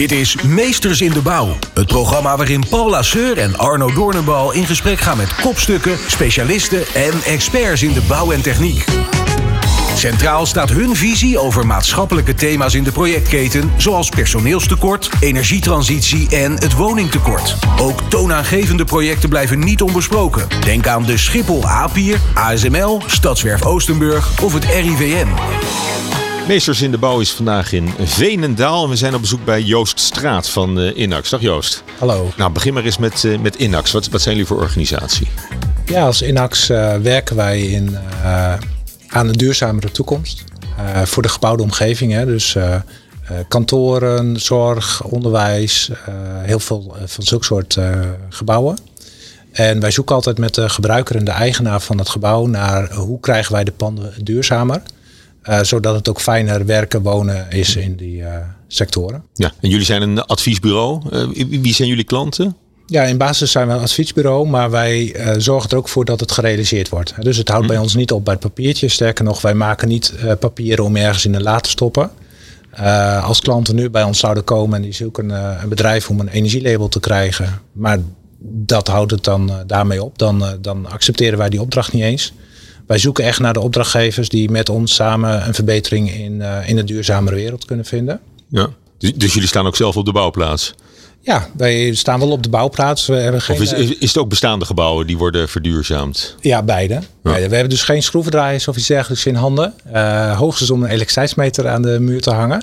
Dit is Meesters in de Bouw. Het programma waarin Paul Lasseur en Arno Doornenbal in gesprek gaan met kopstukken, specialisten en experts in de bouw en techniek. Centraal staat hun visie over maatschappelijke thema's in de projectketen, zoals personeelstekort, energietransitie en het woningtekort. Ook toonaangevende projecten blijven niet onbesproken. Denk aan de Schiphol A-pier, ASML, Stadswerf Oostenburg of het RIVM. Meesters in de bouw is vandaag in Veenendaal. En we zijn op bezoek bij Joost Straat van uh, Inax. Dag Joost. Hallo. Nou, begin maar eens met, uh, met Inax. Wat, wat zijn jullie voor organisatie? Ja, als Inax uh, werken wij in, aan een duurzamere toekomst. voor de gebouwde omgeving. Hè. Dus kantoren, zorg, onderwijs. heel veel van zulke soort gebouwen. En wij zoeken altijd met de gebruiker en de eigenaar van het gebouw naar hoe krijgen wij de panden duurzamer. Uh, zodat het ook fijner werken, wonen is in die uh, sectoren. Ja, en jullie zijn een adviesbureau. Uh, wie zijn jullie klanten? Ja, in basis zijn we een adviesbureau, maar wij zorgen er ook voor dat het gerealiseerd wordt. Dus het houdt hm. bij ons niet op bij het papiertje. Sterker nog, wij maken niet papieren om ergens in een la te stoppen. als klanten nu bij ons zouden komen en die zoeken een bedrijf om een energielabel te krijgen, maar dat houdt het dan daarmee op, dan, dan accepteren wij die opdracht niet eens wij zoeken echt naar de opdrachtgevers die met ons samen een verbetering in, uh, in een duurzamere wereld kunnen vinden. Ja, dus, dus, jullie staan ook zelf op de bouwplaats? Ja, wij staan wel op de bouwplaats. We hebben geen, of is, is, het ook bestaande gebouwen die worden verduurzaamd? Ja, beide. Ja. We hebben dus geen schroevendraaiers of iets dergelijks in handen. Uh, hoogstens om een elektriciteitsmeter aan de muur te hangen.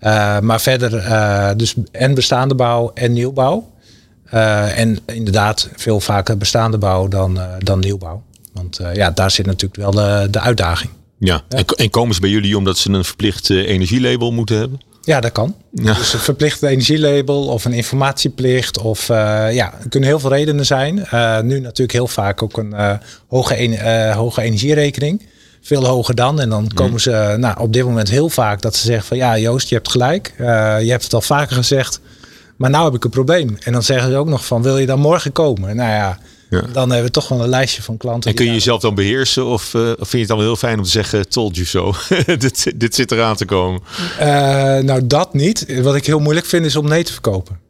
Uh, maar verder uh, dus en bestaande bouw en nieuwbouw. en inderdaad veel vaker bestaande bouw dan, dan nieuwbouw. Want uh, ja, daar zit natuurlijk wel de, de uitdaging. Ja. ja. En, en, komen ze bij jullie omdat ze een verplicht uh, energielabel moeten hebben? Ja, dat kan. Ja. Dus een verplicht energielabel of een informatieplicht. Of uh, ja, er kunnen heel veel redenen zijn. nu natuurlijk heel vaak ook een hoge, hoge energierekening. Veel hoger dan. En dan komen mm. ze nou, op dit moment heel vaak dat ze zeggen van ja, Joost, je hebt gelijk. je hebt het al vaker gezegd. Maar nou heb ik een probleem. En dan zeggen ze ook nog van wil je dan morgen komen? Nou ja, ja. Dan hebben we toch wel een lijstje van klanten. En kun je jezelf dan beheersen? Of, uh, of vind je het dan heel fijn om te zeggen, told you so. dit, dit zit eraan te komen. Uh, nou, dat niet. Wat ik heel moeilijk vind is om nee te verkopen.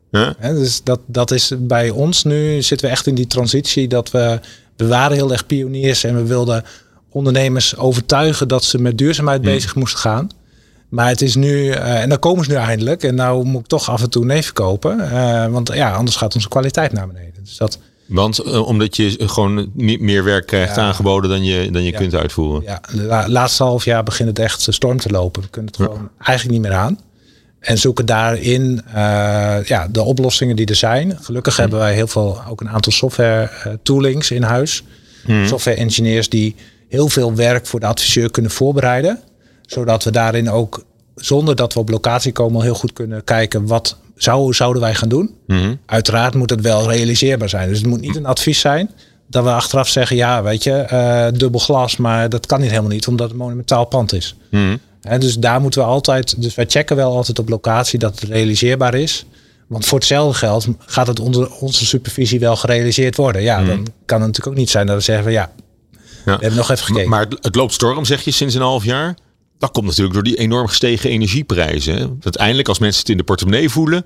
Dus dat, dat is bij ons nu, zitten we echt in die transitie dat we, we waren heel erg pioniers en we wilden ondernemers overtuigen dat ze met duurzaamheid hmm. bezig moesten gaan. Maar het is nu, uh, en dan komen ze nu eindelijk. En nou moet ik toch af en toe nee verkopen. Uh, want ja, anders gaat onze kwaliteit naar beneden. Dus dat, want uh, omdat je gewoon niet meer werk krijgt aangeboden dan je, dan je ja. kunt uitvoeren. Ja, de laatste half jaar begint het echt storm te lopen. We kunnen het gewoon eigenlijk niet meer aan. En zoeken daarin uh, ja, de oplossingen die er zijn. Gelukkig hebben wij heel veel, ook een aantal software uh, toolings in huis. Hmm. Software engineers die heel veel werk voor de adviseur kunnen voorbereiden. Zodat we daarin ook, zonder dat we op locatie komen, heel goed kunnen kijken wat zou, zouden wij gaan doen. Mhm. Uiteraard moet het wel realiseerbaar zijn. Dus het moet niet een advies zijn dat we achteraf zeggen, ja, weet je, uh, dubbel glas, maar dat kan niet helemaal niet, omdat het monumentaal pand is. Mm En dus daar moeten we altijd, dus wij checken wel altijd op locatie dat het realiseerbaar is. Want voor hetzelfde geld gaat het onder onze supervisie wel gerealiseerd worden. Ja, mhm. dan kan het natuurlijk ook niet zijn dat we zeggen van ja, ja. we hebben nog even gekeken. Maar het loopt storm, zeg je, sinds een half jaar. Dat komt natuurlijk door die enorm gestegen energieprijzen. Uiteindelijk, als mensen het in de portemonnee voelen,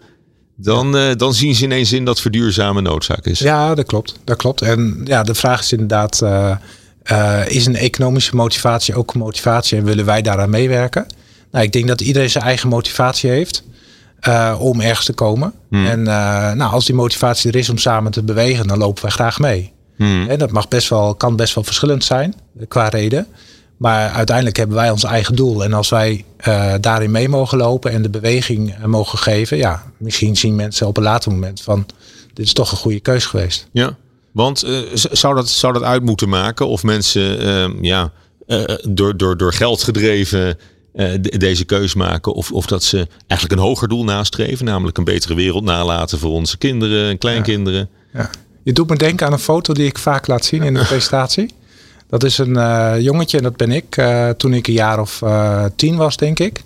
dan, uh, dan zien ze ineens in dat verduurzamen noodzaak is. Ja, dat klopt. Dat klopt. En ja, de vraag is inderdaad, uh, uh, is een economische motivatie ook een motivatie en willen wij daaraan meewerken? Nou, ik denk dat iedereen zijn eigen motivatie heeft om ergens te komen. Hmm. En nou, als die motivatie er is om samen te bewegen, dan lopen wij graag mee. Hmm. En dat mag best wel, kan best wel verschillend zijn qua reden. Maar uiteindelijk hebben wij ons eigen doel. En als wij uh, daarin mee mogen lopen en de beweging uh, mogen geven, ja, misschien zien mensen op een later moment van dit is toch een goede keus geweest. Ja, want uh, zou, dat, zou dat uit moeten maken of mensen ehm, ja, door, door, door geld gedreven deze keus maken of, of dat ze eigenlijk een hoger doel nastreven, namelijk een betere wereld nalaten voor onze kinderen en kleinkinderen? Ja. ja. Je doet me denken aan een foto die ik vaak laat zien in de presentatie. Dat is een uh, jongetje en dat ben ik uh, toen ik een jaar of uh, tien was, denk ik,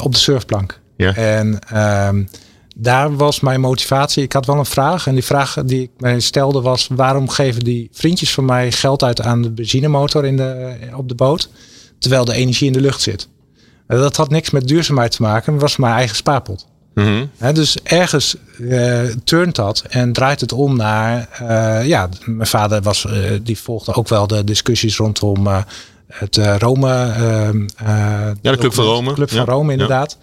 op de surfplank. Ja. En ehm, daar was mijn motivatie. Ik had wel een vraag en die vraag die ik mij stelde was: waarom geven die vriendjes van mij geld uit aan de benzinemotor in de, op de boot, terwijl de energie in de lucht zit? Dat had niks met duurzaamheid te maken, het was mijn eigen spaarpot. Mhm. Dus ergens eh, turnt dat en draait het om naar. eh, ja, mijn vader was, eh, die volgde ook wel de discussies rondom het Rome. Ja, de Club van Rome. Club van Ja, Rome, ja. inderdaad.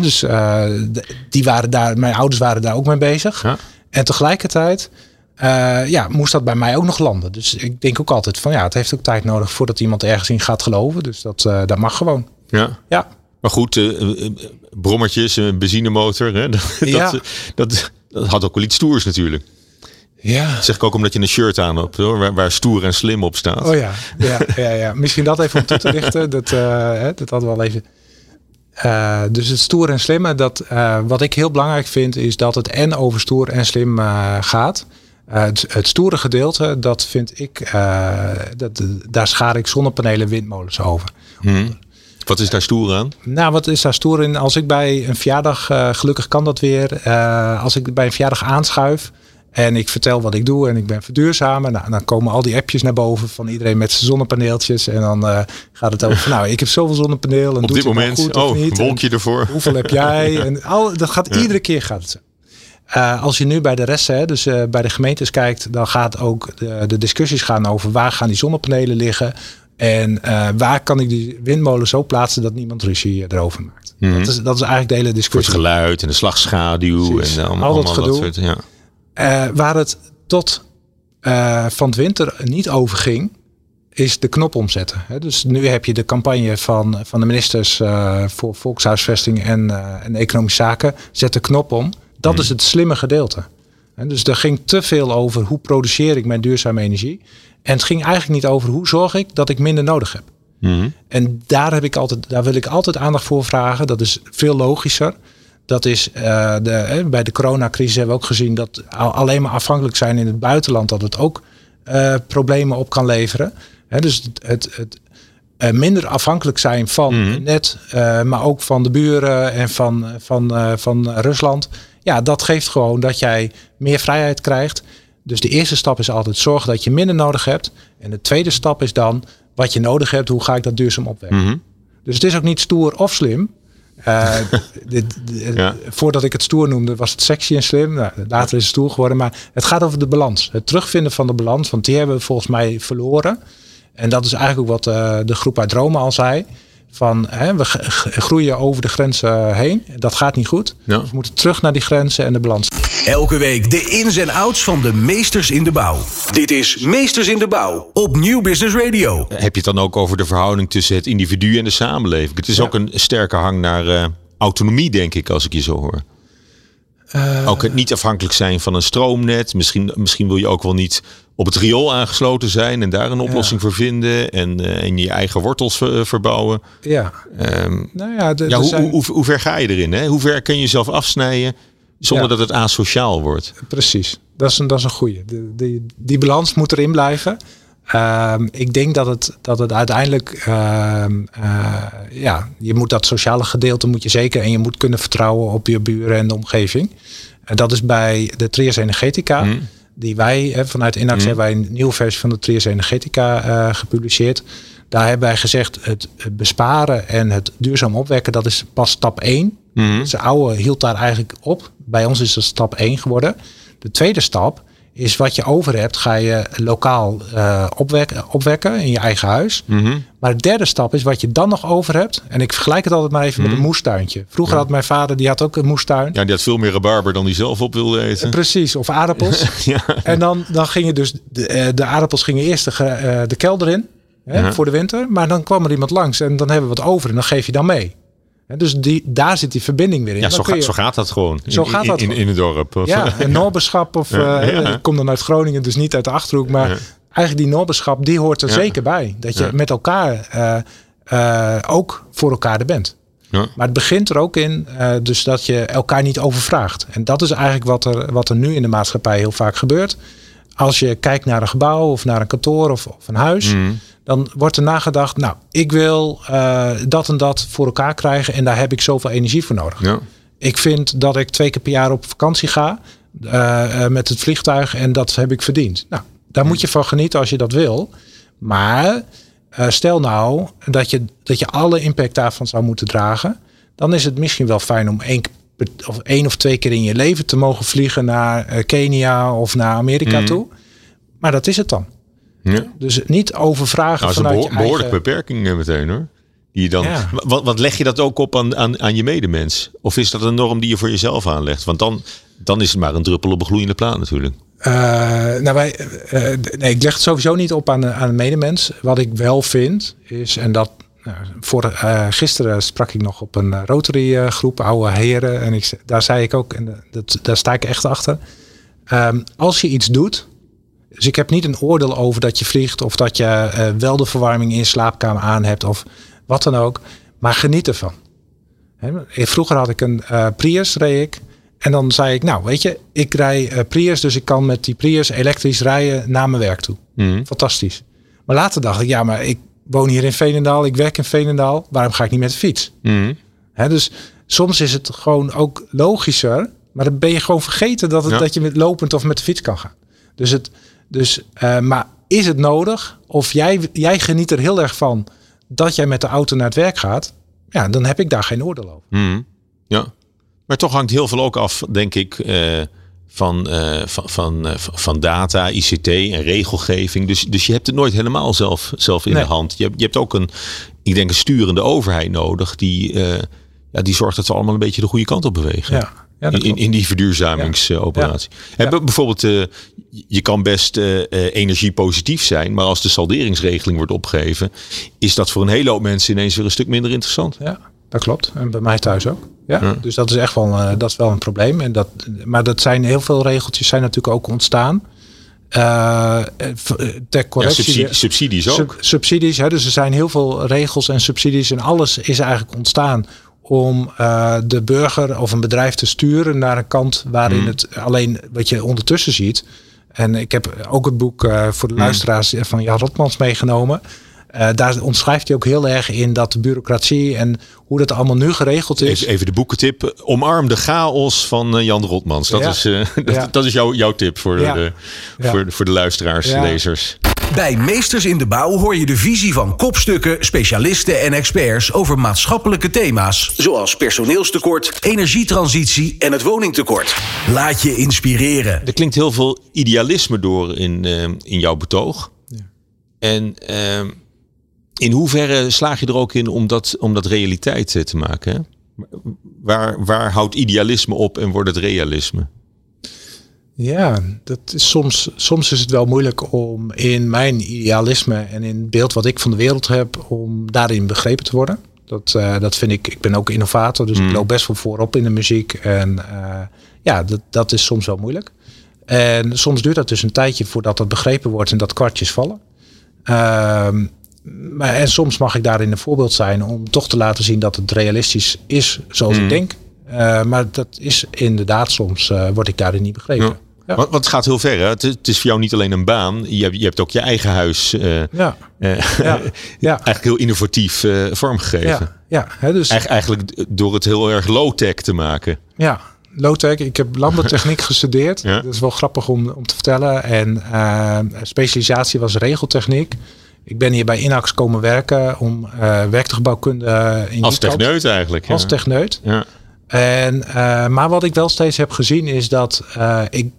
Dus de- die waren daar, mijn ouders waren daar ook mee bezig. Ja. En tegelijkertijd ja, moest dat bij mij ook nog landen. Dus ik denk ook altijd van ja, het heeft ook tijd nodig voordat iemand ergens in gaat geloven. Dus dat, dat mag gewoon. Ja. Ja, Maar goed, brommertjes, een benzinemotor. Hè? Dat, Ja. dat, dat, dat had ook wel iets stoers natuurlijk. ja. Dat zeg ik ook omdat je een shirt aan hebt hoor, waar, waar stoer en slim op staat. Oh ja, ja, ja, ja. misschien dat even om toe te lichten. Dat, eh, hè, dat hadden we al even. Eh, dus het stoer en slimme, dat, eh, wat ik heel belangrijk vind, is dat het en over stoer en slim gaat. Het, het stoere gedeelte, dat vind ik, dat, daar schaar ik zonnepanelen en windmolens over. Mhm. Wat is daar stoer aan? Nou, wat is daar stoer in? Als ik bij een verjaardag, eh, gelukkig kan dat weer, eh, als ik bij een verjaardag aanschuif en ik vertel wat ik doe en ik ben verduurzamer, nou, dan komen al die appjes naar boven van iedereen met zijn zonnepaneeltjes en dan eh, gaat het over nou, ik heb zoveel zonnepaneel en Op doet dit het moment, goed of oh, niet? een En wolkje ervoor. hoeveel heb jij? En al, dat gaat iedere keer gaat het zo. Als je nu bij de rest, hè, dus bij de gemeentes kijkt, dan gaat ook de, de discussies gaan over waar gaan die zonnepanelen liggen. En eh, waar kan ik die windmolen zo plaatsen dat niemand ruzie erover maakt. dat, is, dat is eigenlijk de hele Voor het discussie. geluid en de slagschaduw Precies. en allemaal, Al dat allemaal dat soort. Ja. Eh, waar het tot eh, van het winter niet over ging, is de knop omzetten. Hè. Dus nu heb je de campagne van, van de ministers eh, voor volkshuisvesting en, eh, en economische zaken. Zet de knop om. Dat is het slimme gedeelte. Dus er ging te veel over hoe produceer ik mijn duurzame energie. En het ging eigenlijk niet over hoe zorg ik dat ik minder nodig heb. Mhm. En daar, heb ik altijd, daar wil ik altijd aandacht voor vragen. Dat is veel logischer. Dat is eh, de, bij de coronacrisis hebben we ook gezien dat al- alleen maar afhankelijk zijn in het buitenland, dat het ook eh, problemen op kan leveren. Hè, dus het, het, het eh, minder afhankelijk zijn van net, eh, maar ook van de buren en van, van, van Rusland. Ja, dat geeft gewoon dat jij meer vrijheid krijgt. Dus de eerste stap is altijd zorgen dat je minder nodig hebt. En de tweede stap is dan wat je nodig hebt, hoe ga ik dat duurzaam opwekken. Mhm. Dus het is ook niet stoer of slim. Eh, dit, dit- Ja. Voordat ik het stoer noemde, was het sexy en slim. Nou, later is het stoer geworden. Maar het gaat over de balans. Het terugvinden van de balans. Want die hebben we volgens mij verloren. En dat is eigenlijk ook wat eh, de groep uit Rome al zei. Van hè, we groeien over de grenzen heen. Dat gaat niet goed. Ja. We moeten terug naar die grenzen en de balans. Elke week de ins en outs van de meesters in de bouw. Dit is Meesters in de Bouw op Nieuw Business Radio. Heb je het dan ook over de verhouding tussen het individu en de samenleving? Het is ook een sterke hang naar eh, autonomie, denk ik, als ik je zo hoor. ook het niet afhankelijk zijn van een stroomnet. Misschien, misschien wil je ook wel niet op het riool aangesloten zijn en daar een oplossing voor vinden. En, eh, en je eigen wortels ver- verbouwen. Ja, Ehm, nou ja, de, ja, hoe, zijn- hoe, hoe, ver ga je erin? Hè? Hoe ver kun je jezelf afsnijden zonder Ja. dat het asociaal wordt? Precies, dat is een, dat is een goede. De, die, die balans moet erin blijven. Ehm, ik denk dat het, dat het uiteindelijk, ehm, eh, ja, je moet dat sociale gedeelte moet je zeker en je moet kunnen vertrouwen op je buren en de omgeving. En dat is bij de Trias Energetica, die wij hè, vanuit Inax hebben wij een nieuwe versie van de Trias Energetica eh, gepubliceerd. Daar hebben wij gezegd, het besparen en het duurzaam opwekken, dat is pas stap 1. Zijn oude hield daar eigenlijk op. Bij ons is dat stap 1 geworden. De tweede stap is wat je over hebt, ga je lokaal eh, opwekken, opwekken in je eigen huis. Maar de derde stap is wat je dan nog over hebt. En ik vergelijk het altijd maar even met een moestuintje. Vroeger had mijn vader, die had ook een moestuin. Ja, die had veel meer rabarber dan hij zelf op wilde eten. Precies, of aardappels. Ja. En dan, dan gingen dus de, eh, de aardappels gingen eerst de, eh, de kelder in hè, Ja. voor de winter. Maar dan kwam er iemand langs en dan hebben we wat over en dan geef je dan mee. Dus die, daar zit die verbinding weer in. Ja, zo, kun ga- je- zo gaat dat gewoon. In- Zo gaat dat in, in, in het dorp. Of- Ja, een Norberschap of Ja, eh, ja. ik kom dan uit Groningen, dus niet uit de Achterhoek. Maar Ja. eigenlijk die Norberschap, die hoort er zeker bij. Dat je met elkaar eh, eh, ook voor elkaar er bent. Ja. Maar het begint er ook in, dus dat je elkaar niet overvraagt. En dat is eigenlijk wat er, wat er nu in de maatschappij heel vaak gebeurt. Als je kijkt naar een gebouw of naar een kantoor of, of een huis, Mhm. Dan wordt er nagedacht, nou, ik wil eh, dat en dat voor elkaar krijgen en daar heb ik zoveel energie voor nodig. Ja. Ik vind dat ik twee keer per jaar op vakantie ga eh, eh, met het vliegtuig en dat heb ik verdiend. Nou, daar moet je van genieten als je dat wil. Maar stel nou dat je, dat je alle impact daarvan zou moeten dragen. Dan is het misschien wel fijn om één, of één of twee keer in je leven te mogen vliegen naar Kenia of naar Amerika Mhm. toe. Maar dat is het dan. Ja. Dus niet overvragen Nou, dat is een vanuit behoor- je behoorlijke eigen... beperking eh, meteen hoor. Die je dan, Ja. wat, wat leg je dat ook op aan, aan, aan je medemens? Of is dat een norm die je voor jezelf aanlegt? Want dan, dan is het maar een druppel op een gloeiende plaat natuurlijk. Eh, nou, wij, eh, nee, ik leg het sowieso niet op aan, de- aan een medemens. Wat ik wel vind is, en dat nou, voor, gisteren sprak ik nog op een Rotary groep oude heren. En ik, daar zei ik ook, en dat, daar sta ik echt achter. Ehm, als je iets doet, dus ik heb niet een oordeel over dat je vliegt of dat je eh, wel de verwarming in je slaapkamer aan hebt of wat dan ook. Maar geniet ervan. Hè, Vroeger had ik een eh, Prius, reed ik. En dan zei ik, nou weet je, ik rij eh, Prius, dus ik kan met die Prius elektrisch rijden naar mijn werk toe. Mhm. Fantastisch. Maar later dacht ik, ja, maar ik woon hier in Veenendaal, ik werk in Veenendaal. Waarom ga ik niet met de fiets? Mhm. Dus soms is het gewoon ook logischer, maar dan ben je gewoon vergeten dat, het, Ja. dat je met lopend of met de fiets kan gaan. Dus het, dus, eh, maar is het nodig? Of jij, jij geniet er heel erg van dat jij met de auto naar het werk gaat? Ja, dan heb ik daar geen oordeel over. Mhm. Ja. Maar toch hangt heel veel ook af, denk ik, eh, van, eh, van, van, eh, van data, ICT en regelgeving. Dus, dus je hebt het nooit helemaal zelf, zelf in Nee. de hand. Je hebt, je hebt ook een, ik denk, een sturende overheid nodig die, ja, die zorgt dat we allemaal een beetje de goede kant op bewegen. Ja, ja in, in, die verduurzamingsoperatie. Ja. En Bijvoorbeeld, eh, je kan best eh, eh, energiepositief zijn, maar als de salderingsregeling wordt opgegeven, is dat voor een hele hoop mensen ineens weer een stuk minder interessant. Ja, dat klopt. En bij mij thuis ook. Ja, Ja. dus dat is echt wel, dat is wel een probleem. En dat, maar dat zijn heel veel regeltjes zijn natuurlijk ook ontstaan. Ja, correctie. subsidie- subsidies ook. Sub- subsidies, hè, dus er zijn heel veel regels en subsidies en alles is eigenlijk ontstaan om eh, de burger of een bedrijf te sturen naar een kant waarin Hmm. het alleen wat je ondertussen ziet. En ik heb ook het boek eh, voor de luisteraars van Jan Rotmans meegenomen. Eh, daar omschrijft hij ook heel erg in dat de bureaucratie en hoe dat allemaal nu geregeld is. Even, even de boekentip. Omarm de chaos van eh, Jan Rotmans. Dat Ja. is, eh, dat, Ja. dat is jouw, jouw tip voor, Ja. de, voor, voor de luisteraars, Ja. lezers. Bij Meesters in de Bouw hoor je de visie van kopstukken, specialisten en experts over maatschappelijke thema's. Zoals personeelstekort, energietransitie en het woningtekort. Laat je inspireren. Er klinkt heel veel idealisme door in, eh, in jouw betoog. En eh, in hoeverre slaag je er ook in om dat, om dat realiteit eh, te maken? Hè? Waar, waar houdt idealisme op en wordt het realisme? Ja, dat is soms, soms is het wel moeilijk om in mijn idealisme en in het beeld wat ik van de wereld heb, om daarin begrepen te worden. Dat, eh, dat vind ik, ik ben ook innovator, dus ik loop best wel voorop in de muziek. En eh, ja, dat, dat is soms wel moeilijk. En soms duurt dat dus een tijdje voordat dat begrepen wordt en dat kwartjes vallen. Ehm, maar, en soms mag ik daarin een voorbeeld zijn om toch te laten zien dat het realistisch is zoals ik denk. Eh, maar dat is inderdaad soms, eh, word ik daarin niet begrepen. Ja. Ja. Want, want het gaat heel ver. Hè? Het, is, het is voor jou niet alleen een baan. Je hebt, je hebt ook je eigen huis. eh, Ja, eh, ja, eigenlijk heel innovatief eh, vormgegeven. ja. Hè, dus Eigen- Eigenlijk door het heel erg low-tech te maken. ja, low-tech. Ik heb landbouwtechniek gestudeerd. Dat is wel grappig om, om te vertellen. En specialisatie was regeltechniek. Ik ben hier bij Inax komen werken om werktuigbouwkunde in Als techneut eigenlijk. Als techneut. Ja. En, maar wat ik wel steeds heb gezien is dat, ik,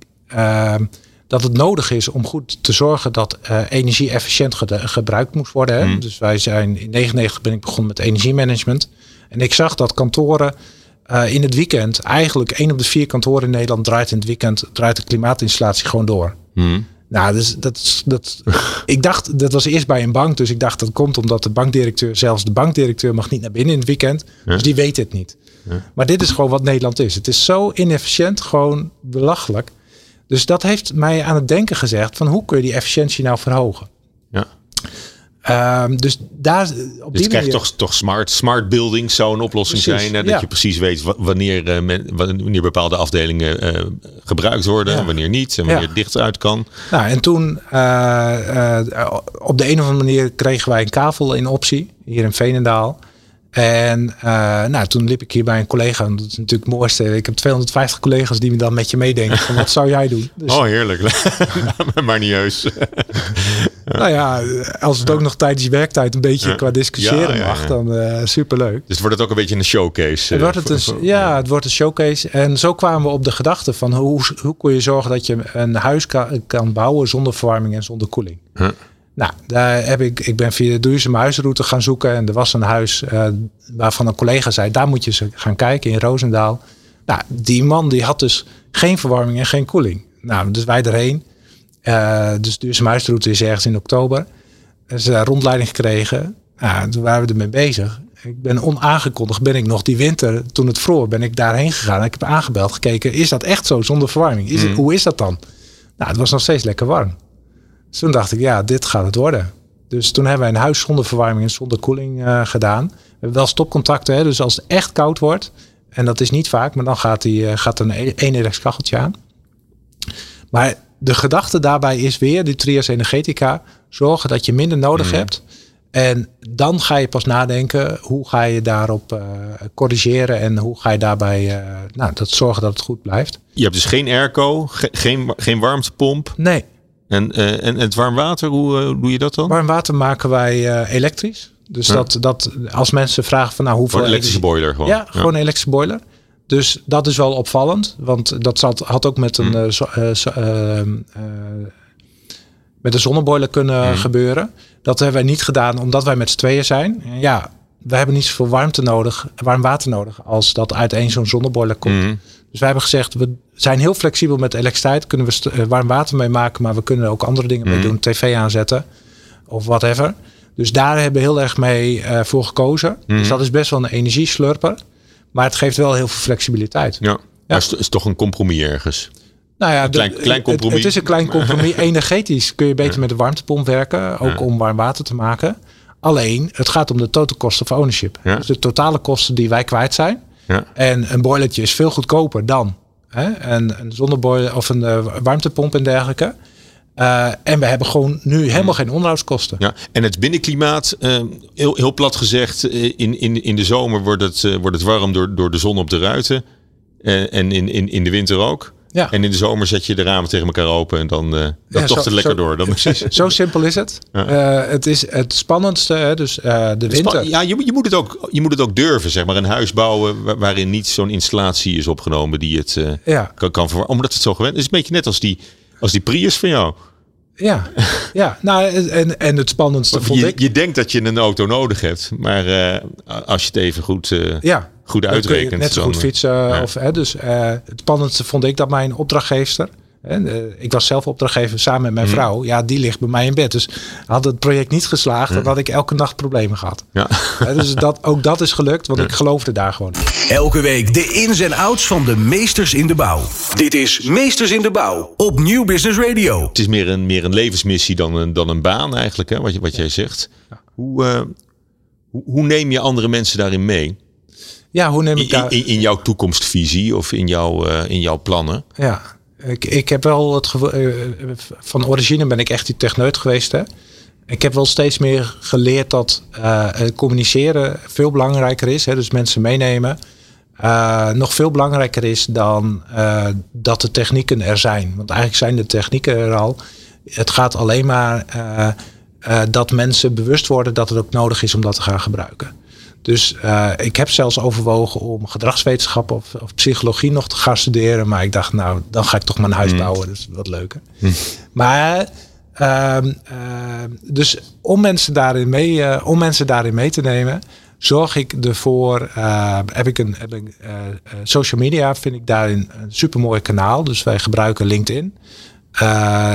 dat het nodig is om goed te zorgen dat eh, energie efficiënt ge- gebruikt moest worden. Hè? Mm. Dus wij zijn in 99 ben ik begonnen met energiemanagement. En ik zag dat kantoren eh, in het weekend, eigenlijk één op de vier kantoren in Nederland draait in het weekend, draait de klimaatinstallatie gewoon door. Hm. Nou, dus dat, dat, ik dacht, dat was eerst bij een bank. Dus ik dacht dat komt omdat de bankdirecteur, zelfs de bankdirecteur mag niet naar binnen in het weekend. Dus die weet het niet. Maar dit is gewoon wat Nederland is. Het is zo inefficiënt, gewoon belachelijk. Dus dat heeft mij aan het denken gezegd van hoe kun je die efficiëntie nou verhogen? Ja. Ehm, dus daar op Dus die je krijgt manier, toch, toch smart, smart buildings zou een oplossing Precies, zijn. Hè? Dat ja. je precies weet wa- wanneer, eh, men, wanneer bepaalde afdelingen eh, gebruikt worden. Ja. En wanneer niet. En wanneer Ja. het dicht uit kan. Nou, en toen eh, op de een of andere manier kregen wij een kavel in optie hier in Veenendaal. En uh, nou, toen liep ik hier bij een collega. En dat is natuurlijk het mooiste. Ik heb 250 collega's die me dan met je meedenken. Van wat zou jij doen? Dus, oh, heerlijk. maar niet heus. nou ja, als het ook nog tijdens je werktijd een beetje qua discussiëren ja, mag, dan uh, superleuk. Dus wordt het ook een beetje een showcase? Het wordt het een, voor, ja, het wordt een showcase. En zo kwamen we op de gedachte van hoe, hoe kun je zorgen dat je een huis kan, kan bouwen zonder verwarming en zonder koeling. Huh. Nou, daar heb ik, ik ben via de duurzame huisroute gaan zoeken. En er was een huis uh, waarvan een collega zei, daar moet je gaan kijken in Roosendaal. Nou, die man die had dus geen verwarming en geen koeling. Nou, dus wij erheen. Uh, dus duurzame huisroute is ergens in oktober. Dus daar rondleiding gekregen. Nou, toen waren we ermee bezig. Ik ben onaangekondigd, ben ik nog die winter, toen het vroor, ben ik daarheen gegaan. Ik heb aangebeld, gekeken, is dat echt zo zonder verwarming? Is het, mm. hoe is dat dan? Nou, het was nog steeds lekker warm. Dus toen dacht ik, ja, dit gaat het worden. Dus toen hebben wij een huis zonder verwarming en zonder koeling uh, gedaan. We hebben wel stopcontacten, hè, dus als het echt koud wordt, en dat is niet vaak, maar dan gaat, die, uh, gaat een e-, eenelektrische kacheltje aan. Maar de gedachte daarbij is weer, die trias energetica, zorgen dat je minder nodig mhm. hebt. En dan ga je pas nadenken, hoe ga je daarop uh, corrigeren en hoe ga je daarbij uh, nou, dat zorgen dat het goed blijft. Je hebt dus geen airco, ge geen, geen warmtepomp? Nee, en, uh, en het warm water, hoe uh, doe je dat dan? Warm water maken wij uh, elektrisch. Dus dat, dat als mensen vragen van nou hoeveel... Een elektrische boiler gewoon. Ja, gewoon een elektrische boiler. Dus dat is wel opvallend. Want dat zat, had ook met een, zo, ehm, met een zonneboiler kunnen hmm. gebeuren. Dat hebben wij niet gedaan omdat wij met z'n tweeën zijn. Ja, we hebben niet zoveel warmte nodig, warm water nodig als dat uit één zo'n zonneboiler komt. Hmm. Dus wij hebben gezegd, we zijn heel flexibel met elektriciteit. Kunnen we eh, warm water mee maken, maar we kunnen ook andere dingen mee mhm. doen. TV aanzetten of whatever. Dus daar hebben we heel erg mee uh, voor gekozen. Dus mhm. dat is best wel een energieslurper. Maar het geeft wel heel veel flexibiliteit. Ja, ja. Is, is toch een compromis ergens? Nou ja, klein, klein compromis. Het, is een klein compromis. Energetisch kun je beter met de warmtepomp werken. Ook om warm water te maken. Alleen, het gaat om de total cost of ownership. Dus de totale kosten die wij kwijt zijn. En een boilertje is veel goedkoper dan hè? En een zonneboiler of een uh, warmtepomp en dergelijke. Uh, en we hebben gewoon nu helemaal geen onderhoudskosten. Ja, en het binnenklimaat, uh, heel, heel plat gezegd, in, in, in de zomer wordt het, wordt het warm door, door de zon op de ruiten. en in, in, in de winter ook. Ja. En in de zomer zet je de ramen tegen elkaar open en dan, uh, dan ja, tocht het lekker door. Dan... Zo simpel is het. Ja. Uh, het is het spannendste, hè, dus uh, de winter. Ja, je, je, moet het ook, je moet het ook durven, zeg maar. Een huis bouwen waarin niet zo'n installatie is opgenomen die het ja. kan, kan verwarmen. Omdat het zo gewend is. Het is een beetje net als die, als die Prius van jou. Ja, ja. nou, en, en het spannendste vond ik... Je denkt dat je een auto nodig hebt, maar uh, als je het even goed, uh, ja, goed uitrekent... net zo goed fietsen. Ja. Of, hè, dus uh, het spannendste vond ik dat mijn opdrachtgever en, uh, ik was zelf opdrachtgever samen met mijn mhm. vrouw. Ja, die ligt bij mij in bed. Dus had het project niet geslaagd, dan had ik elke nacht problemen gehad. Ja. dus dat, ook dat is gelukt, want ik geloofde daar gewoon. Elke week de ins en outs van de meesters in de bouw. Dit is Meesters in de Bouw op Nieuw Business Radio. Het is meer een, meer een levensmissie dan een, dan een baan eigenlijk, hè, wat, je, wat jij zegt. Hoe, uh, hoe, hoe neem je andere mensen daarin mee? Ja, hoe neem ik daar... In, in, in jouw toekomstvisie of in, jouw uh, in jouw plannen? Ja, ik, ik heb wel het gevoel, uh, van origine ben ik echt die techneut geweest. Hè? Ik heb wel steeds meer geleerd dat uh, communiceren veel belangrijker is. Hè? Dus mensen meenemen. Nog veel belangrijker is dan dat de technieken er zijn. Want eigenlijk zijn de technieken er al. Het gaat alleen maar dat mensen bewust worden dat het ook nodig is om dat te gaan gebruiken. Dus uh, ik heb zelfs overwogen om gedragswetenschap of, of, psychologie nog te gaan studeren. Maar ik dacht, nou, dan ga ik toch mijn huis mm. bouwen. Dat is wat leuker. Mm. Maar, uh, uh, dus om mensen, daarin mee, uh, om mensen daarin mee te nemen, zorg ik ervoor, uh, heb ik een, heb ik, social media, vind ik daarin een super mooi kanaal. Dus wij gebruiken LinkedIn.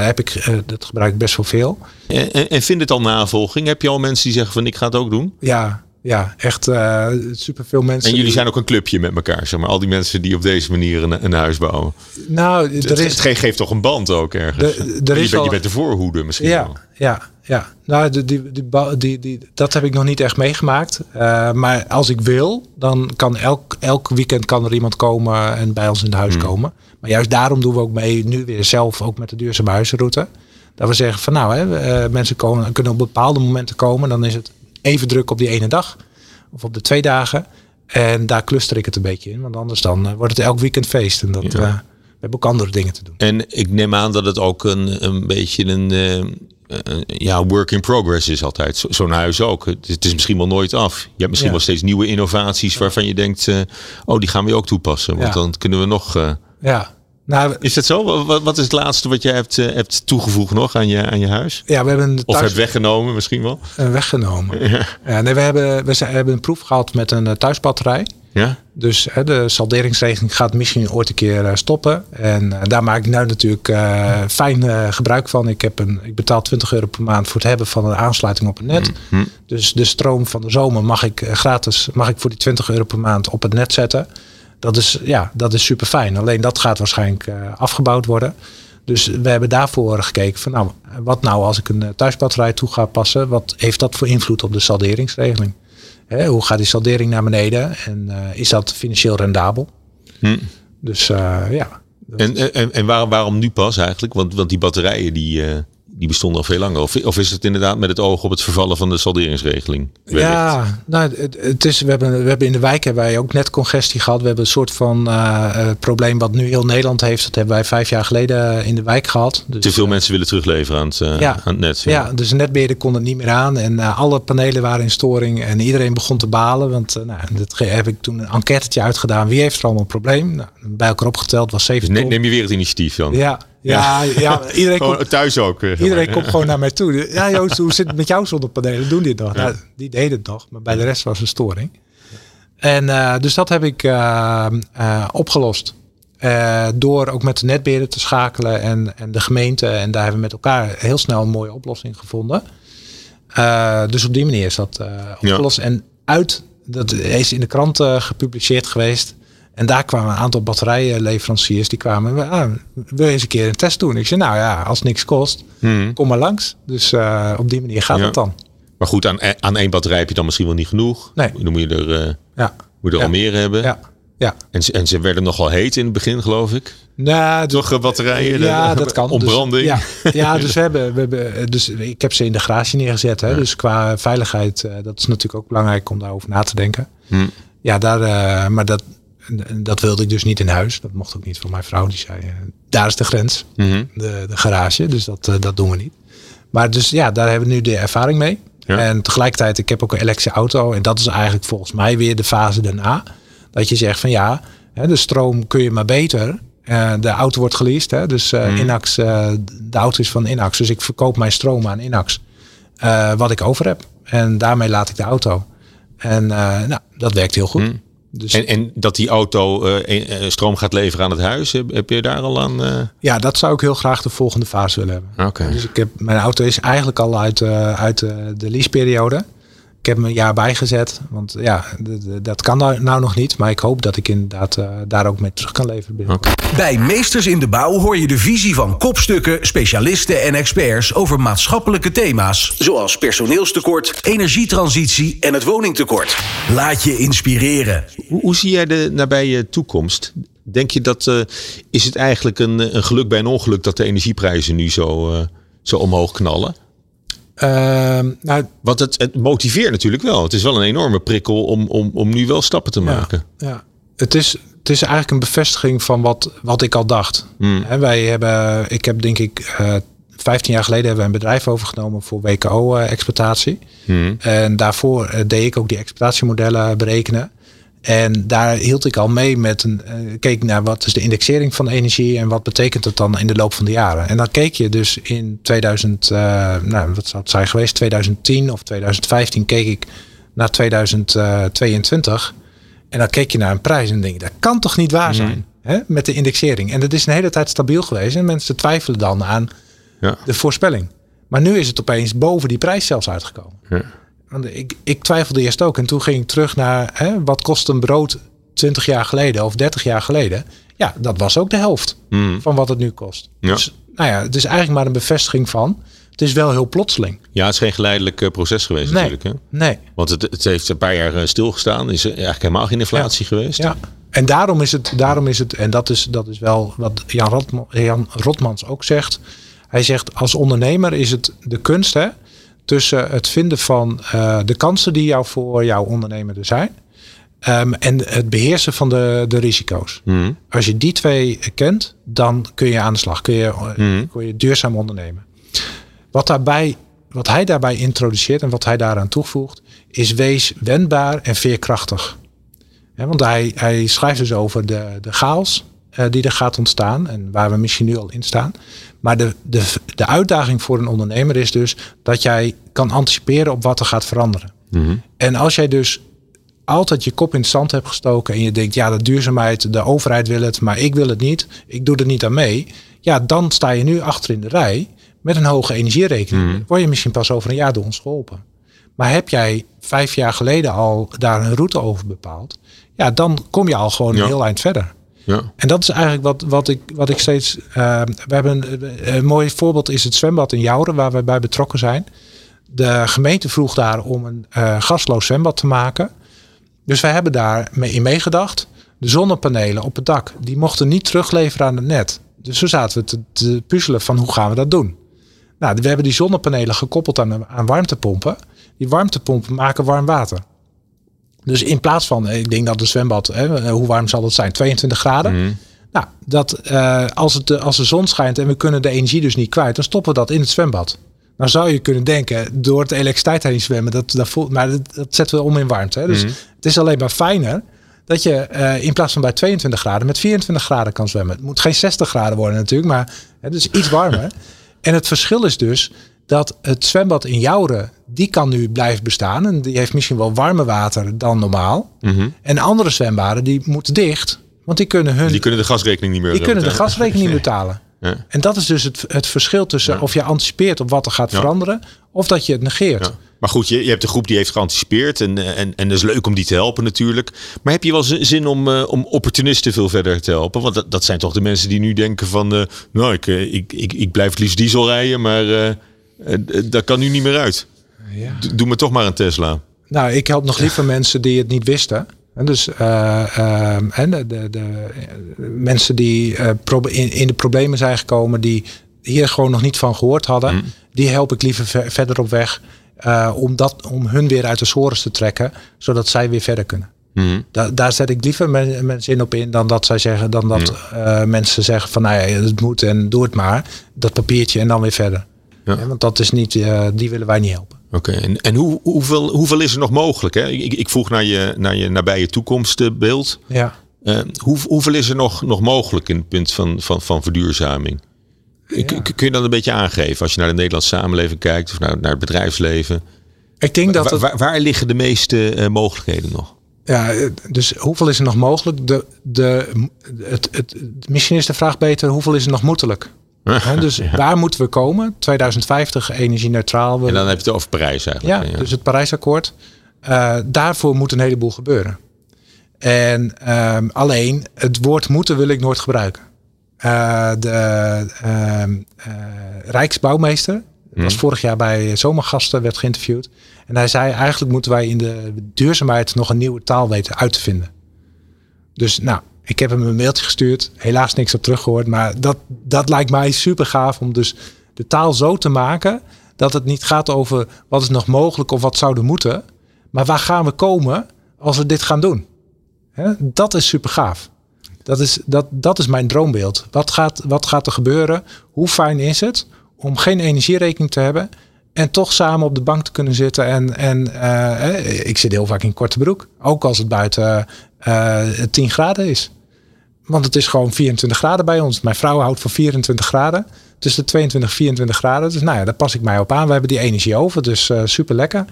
heb ik, dat gebruik ik best wel veel. En, en, en vind het al navolging? Heb je al mensen die zeggen van ik ga het ook doen? Ja, ja, echt uh, superveel mensen. En jullie zijn ook een clubje met elkaar, zeg maar. Al die mensen die op deze manier een, een huis bouwen. Nou, er is... Het geeft toch een band ook ergens. De, er is je, bent, je bent de voorhoede misschien ja, wel. Ja, ja. Nou, die, die, die, die, die, dat heb ik nog niet echt meegemaakt. Uh, maar als ik wil, dan kan elk, elk weekend kan er iemand komen en bij ons in het huis hmm. komen. Maar juist daarom doen we ook mee, nu weer zelf, ook met de duurzame huizenroute. Dat we zeggen van nou, hè, uh, mensen komen, kunnen op bepaalde momenten komen. Dan is het even druk op die ene dag. of op de twee dagen. En daar cluster ik het een beetje in. Want anders dan eh, wordt het elk weekend feest. En dat, Ja. eh, we hebben ook andere dingen te doen. En ik neem aan dat het ook een, een beetje een eh, ja, work in progress is altijd. Zo- Zo'n huis ook. Het is, het is misschien wel nooit af. Je hebt misschien Ja. wel steeds nieuwe innovaties waarvan je denkt, oh, die gaan we ook toepassen. Want Ja. dan kunnen we nog. Ja, nou, is dat zo? Wat, wat is het laatste wat jij hebt, eh, hebt toegevoegd nog aan je, aan je huis? ja we hebben een Of thuis hebt weggenomen misschien wel? eh, weggenomen. Ja. nee, we, hebben, we zijn- hebben een proef gehad met een eh, thuisbatterij. Ja? Dus hè, de salderingsregeling gaat misschien ooit een keer stoppen. En daar maak ik nu natuurlijk fijn gebruik van. Ik, heb een, ik betaal 20 euro per maand voor het hebben van een aansluiting op het net. Hm. Dus de stroom van de zomer mag ik gratis mag ik voor die 20 euro per maand op het net zetten. Dat is, ja, dat is super fijn. Alleen dat gaat waarschijnlijk eh, afgebouwd worden. Dus we hebben daarvoor gekeken van nou, wat nou als ik een eh, thuisbatterij toe ga passen? Wat heeft dat voor invloed op de salderingsregeling? Hè, hoe gaat die saldering naar beneden? En eh, is dat financieel rendabel? Hm. Dus ja. En, en, en waarom, waarom nu pas eigenlijk? Want, want die batterijen die, die bestonden al veel langer. Of, of is het inderdaad met het oog op het vervallen van de salderingsregeling? Wellicht. Ja, nou, het, het is, we, hebben, we hebben in de wijk hebben wij ook net congestie gehad. We hebben een soort van eh, eh, probleem wat nu heel Nederland heeft. Dat hebben wij vijf jaar geleden in de wijk gehad. Dus, Te veel mensen willen terugleveren aan het, eh, Ja. aan het net. Ja, dus de netbeheerder kon het niet meer aan. En eh, alle panelen waren in storing. En iedereen begon te balen. Want uh, nou, dat heb ik toen een enquêtetje uitgedaan. Wie heeft er allemaal een probleem? Nou, bij elkaar opgeteld was 7 Dus neem je weer het initiatief dan? Ja, ja, ja. iedereen komt, thuis ook. Iedereen komt gewoon naar mij toe. Ja, Joost, hoe zit het met jou zonnepanelen? Doen die het nog? Ja. Nou, die deden het nog, maar bij de rest was een storing. En eh, dus dat heb ik eh, eh, opgelost. Door ook met de netbeheerder te schakelen en, en de gemeente. En daar hebben we met elkaar heel snel een mooie oplossing gevonden. Dus op die manier is dat opgelost. En uit, dat is in de krant gepubliceerd geweest. En daar kwamen een aantal batterijleveranciers. Die kwamen, ah, wil je eens een keer een test doen? Ik zei, nou ja, als niks kost, Hmm. kom maar langs. Dus eh, op die manier gaat Ja. het dan. Maar goed, aan, aan één batterij heb je dan misschien wel niet genoeg. Nee. Dan moet je er, eh, Ja, moet er Ja. al meer hebben. ja, ja. En, ze, en ze werden nogal heet in het begin, geloof ik. Nou, d- Toch eh, batterijen? ja, eh, dat kan. Ontbranding. Dus, ja, ja, dus we hebben, we hebben, dus ik heb ze in de garage neergezet. Hè, Dus qua veiligheid, eh, dat is natuurlijk ook belangrijk om daarover na te denken. Hm. Ja, daar, eh, maar dat, dat wilde ik dus niet in huis. Dat mocht ook niet van mijn vrouw. Die zei, eh, daar is de grens, Mhm. de, de garage. Dus dat, eh, dat doen we niet. Maar dus ja, daar hebben we nu de ervaring mee. Ja. En tegelijkertijd, ik heb ook een elektrische auto. En dat is eigenlijk volgens mij weer de fase daarna. Dat je zegt van ja, hè, de stroom kun je maar beter. Eh, de auto wordt geleased. Hè, dus Mhm. eh, Inax, de auto is van Inax. Dus ik verkoop mijn stroom aan Inax. wat ik over heb. En daarmee laat ik de auto. En nou, dat werkt heel goed. Dus En, en dat die auto eh, stroom gaat leveren aan het huis, heb, je daar al aan? eh? ja, dat zou ik heel graag de volgende fase willen hebben. Oké. Dus ik heb, mijn auto is eigenlijk al uit, uit de leaseperiode. Ik heb hem een jaar bijgezet. Want ja, dat kan nou, nou nog niet. Maar ik hoop dat ik inderdaad eh, daar ook mee terug kan leveren. Bij Meesters in de Bouw hoor je de visie van kopstukken, specialisten en experts over maatschappelijke thema's. Zoals personeelstekort, energietransitie en het woningtekort. Laat je inspireren. Hoe, hoe zie jij de nabije toekomst? Denk je dat eh, is het eigenlijk een, een geluk bij een ongeluk dat de energieprijzen nu zo, eh, zo omhoog knallen? Ehm, nou, Want het, het motiveert natuurlijk wel. Het is wel een enorme prikkel om, om, om nu wel stappen te maken. Ja, ja. Het, is, het is eigenlijk een bevestiging van wat, wat ik al dacht. Hmm. Wij hebben, ik heb denk ik, eh 15 jaar geleden hebben we een bedrijf overgenomen voor WKO-exploitatie. Hmm. En daarvoor eh, deed ik ook die exploitatiemodellen berekenen. En daar hield ik al mee met een. eh, keek naar wat is de indexering van energie en wat betekent het dan in de loop van de jaren. En dan keek je dus in 2000, eh, nou wat zou het zijn geweest, 2010 of 2015 keek ik naar 2022. En dan keek je naar een prijs en denk je, dat kan toch niet waar zijn hè, met de indexering. En dat is een hele tijd stabiel geweest. En mensen twijfelen dan aan Ja. de voorspelling. Maar nu is het opeens boven die prijs zelfs uitgekomen. Ja. Ik, ik twijfelde eerst ook. En toen ging ik terug naar hè, wat kost een brood 20 jaar geleden of 30 jaar geleden. Ja, dat was ook de helft Hmm. van wat het nu kost. Ja. Dus nou ja, het is eigenlijk maar een bevestiging van. Het is wel heel plotseling. Ja, het is geen geleidelijk eh, proces geweest Nee, natuurlijk. Hè? nee. Want het, het heeft een paar jaar eh, stilgestaan. Is er eigenlijk helemaal geen inflatie geweest. Ja. En daarom is het, daarom is het en dat is, dat is wel wat Jan, Rotman, Jan Rotmans ook zegt. Hij zegt, als ondernemer is het de kunst hè, tussen het vinden van uh, de kansen die jou voor jouw ondernemer er zijn. Um, en het beheersen van de, de risico's. Mhm. Als je die twee kent, dan kun je aan de slag. Kun je, Mhm. kun je duurzaam ondernemen. Wat, daarbij, wat hij daarbij introduceert en wat hij daaraan toevoegt, is wees wendbaar en veerkrachtig. Want hij, hij schrijft dus over de, de chaos eh, die er gaat ontstaan en waar we misschien nu al in staan. Maar de, de, de uitdaging voor een ondernemer is dus dat jij kan anticiperen op wat er gaat veranderen. Mhm. En als jij dus altijd je kop in het zand hebt gestoken en je denkt, ja, de duurzaamheid, de overheid wil het, maar ik wil het niet, ik doe er niet aan mee. Ja, dan sta je nu achter in de rij met een hoge energierekening. Mhm. Word je misschien pas over een jaar door ons geholpen. Maar heb jij vijf jaar geleden al daar een route over bepaald, ja, dan kom je al gewoon Ja. een heel eind verder. Ja. En dat is eigenlijk wat, wat, ik, wat ik steeds. eh, we hebben een, mooi voorbeeld is het zwembad in Jouren, waar we bij betrokken zijn. De gemeente vroeg daar om een eh, gasloos zwembad te maken. Dus wij hebben daar mee in meegedacht. De zonnepanelen op het dak, die mochten niet terugleveren aan het net. Dus zo zaten we te, te puzzelen van hoe gaan we dat doen. Nou, we hebben die zonnepanelen gekoppeld aan, aan warmtepompen. Die warmtepompen maken warm water. Dus in plaats van, eh, ik denk dat het zwembad, hè, hoe warm zal het zijn? 22 graden. Mhm. Nou, dat, eh, als, het, de- als de zon schijnt en we kunnen de energie dus niet kwijt, dan stoppen we dat in het zwembad. Nou zou je kunnen denken, door de elektriciteit heen zwemmen, dat, dat voelt, maar dat, dat zetten we om in warmte. Hè? Dus Mhm. het is alleen maar fijner dat je eh, in plaats van bij 22 graden met 24 graden kan zwemmen. Het moet geen 60 graden worden natuurlijk, maar het is iets warmer. en het verschil is dus dat het zwembad in Jouren, die kan nu blijven bestaan. En die heeft misschien wel warmer water dan normaal. Mhm. En andere zwembaden, die moeten dicht. Want die kunnen hun Die kunnen de gasrekening niet meer die kunnen de gasrekening niet betalen. Ja. En dat is dus het, het verschil tussen of je anticipeert op wat er gaat Ja. veranderen, of dat je het negeert. Ja. Maar goed, je, je hebt de groep die heeft geanticipeerd. En, en, en dat is leuk om die te helpen natuurlijk. Maar heb je wel zi- zin om, eh, om opportunisten veel verder te helpen? Want dat, dat zijn toch de mensen die nu denken van... eh, nou, ik, eh, ik, ik, ik blijf het liefst diesel rijden, maar dat kan nu niet meer uit. Ja. Doe me toch maar een Tesla. Nou, ik help nog liever mensen die het niet wisten. En dus eh, ehm, en de, de, de, eh, mensen die eh, in, in de problemen zijn gekomen, die hier gewoon nog niet van gehoord hadden, Mm. die help ik liever ver- verder op weg. eh, om, dat, om hun weer uit de sores te trekken, zodat zij weer verder kunnen. Da daar zet ik liever men- mensen in op in dan dat zij zeggen, dan dat eh, mensen zeggen van nou ja, het moet en doe het maar. Dat papiertje en dan weer verder. Ja. Ja, want dat is niet, eh, die willen wij niet helpen. Oké, en, en hoe, hoeveel, hoeveel is er nog mogelijk? Hè? Ik, ik vroeg naar je, naar je nabije toekomstbeeld. Ja. Eh, hoe, hoeveel is er nog, nog mogelijk in het punt van, van, van verduurzaming? Ja. Kun je dat een beetje aangeven als je naar de Nederlandse samenleving kijkt of naar, naar het bedrijfsleven? Ik denk dat Waar, het, waar, waar liggen de meeste eh, mogelijkheden nog? ja, dus hoeveel is er nog mogelijk? De, de, het, het, misschien is de vraag beter, hoeveel is er nog moedelijk? Dus waar moeten we komen? 2050 energie neutraal. We- En dan heb je het over Parijs ja, eigenlijk. dus het Parijsakkoord. Eh, daarvoor moet een heleboel gebeuren. En ehm, alleen het woord moeten wil ik nooit gebruiken. Eh, de ehm, eh, Rijksbouwmeester was vorig jaar bij Zomergasten werd geïnterviewd. En hij zei eigenlijk moeten wij in de duurzaamheid nog een nieuwe taal weten uit te vinden. Dus nou, ik heb hem een mailtje gestuurd. Helaas niks op teruggehoord. Maar dat, dat lijkt mij super gaaf om dus de taal zo te maken dat het niet gaat over wat is nog mogelijk of wat zouden moeten. Maar waar gaan we komen als we dit gaan doen? Dat is super gaaf. Dat is, dat, dat is mijn droombeeld. Wat gaat, wat gaat er gebeuren? Hoe fijn is het om geen energierekening te hebben en toch samen op de bank te kunnen zitten? En, en eh, eh, ik zit heel vaak in korte broek, ook als het buiten eh 10 graden is. Want het is gewoon 24 graden bij ons. Mijn vrouw houdt van 24 graden. Tussen de 22 en 24 graden. Dus nou ja, daar pas ik mij op aan. We hebben die energie over. Dus eh, super lekker.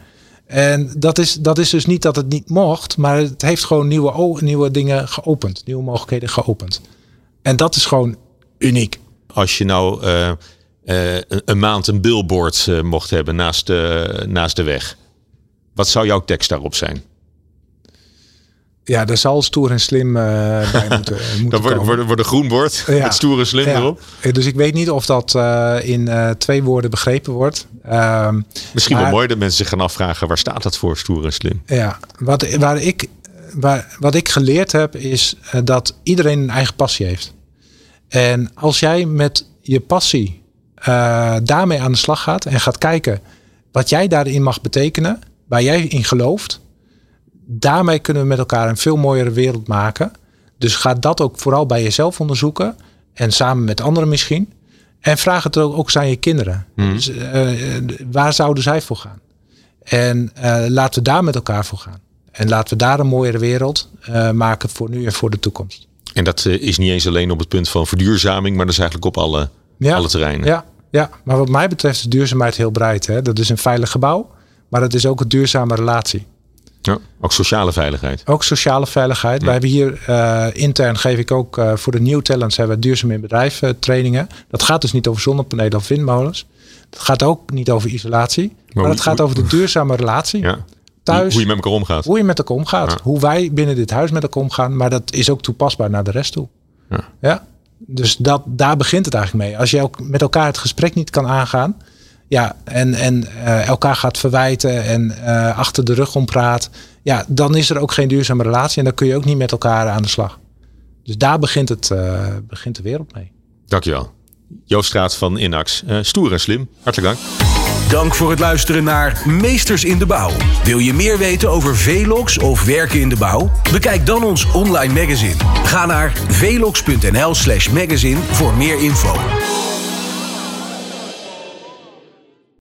En dat is, dat is dus niet dat het niet mocht. Maar het heeft gewoon nieuwe, nieuwe dingen geopend. Nieuwe mogelijkheden geopend. En dat is gewoon uniek. Als je nou eh, eh, een, maand een billboard mocht hebben naast naast de weg. Wat zou jouw tekst daarop zijn? Ja, daar zal stoer en slim eh, bij moeten, moeten Dan wordt, een groen bord Ja. met stoere slim Ja. erop. Eh, Dus ik weet niet of dat eh, in twee woorden begrepen wordt. Ehm, Misschien Maar- wel mooi dat mensen zich gaan afvragen waar staat dat voor, stoer en slim? Ja, wat, waar ik, waar, wat ik geleerd heb is dat iedereen een eigen passie heeft. En als jij met je passie daarmee aan de slag gaat en gaat kijken, wat jij daarin mag betekenen, waar jij in gelooft, daarmee kunnen we met elkaar een veel mooiere wereld maken. Dus ga dat ook vooral bij jezelf onderzoeken en samen met anderen misschien. En vraag het ook, ook aan je kinderen. Hmm. Dus, uh, waar zouden zij voor gaan? En uh, laten we daar met elkaar voor gaan. En laten we daar een mooiere wereld uh, maken voor nu en voor de toekomst. En dat is niet eens alleen op het punt van verduurzaming, maar dat is eigenlijk op alle, ja, alle terreinen. Ja, ja, maar wat mij betreft is duurzaamheid heel breed. Hè? Dat is een veilig gebouw, maar dat is ook een duurzame relatie. Ja, ook sociale veiligheid. Ook sociale veiligheid. Ja. Wij hebben hier uh, intern geef ik ook uh, voor de nieuw talents hebben we duurzaam in bedrijf uh, trainingen. Dat gaat dus niet over zonnepanelen of windmolens. Het gaat ook niet over isolatie. Maar, maar het gaat over de duurzame relatie. Ja. Thuis, hoe je met elkaar omgaat. Hoe je met elkaar omgaat. Ja. Hoe wij binnen dit huis met elkaar omgaan. Maar dat is ook toepasbaar naar de rest toe. Ja. ja? Dus dat, daar begint het eigenlijk mee. Als je ook met elkaar het gesprek niet kan aangaan. Ja, en, en uh, elkaar gaat verwijten en uh, achter de rug om praat. Ja, dan is er ook geen duurzame relatie. En dan kun je ook niet met elkaar aan de slag. Dus daar begint, het, uh, begint de wereld mee. Dankjewel. Joost Straat van Inax. stoer en slim. Hartelijk dank. Dank voor het luisteren naar Meesters in de Bouw. Wil je meer weten over Velox of werken in de bouw? Bekijk dan ons online magazine. Ga naar velox.nl slash magazine voor meer info.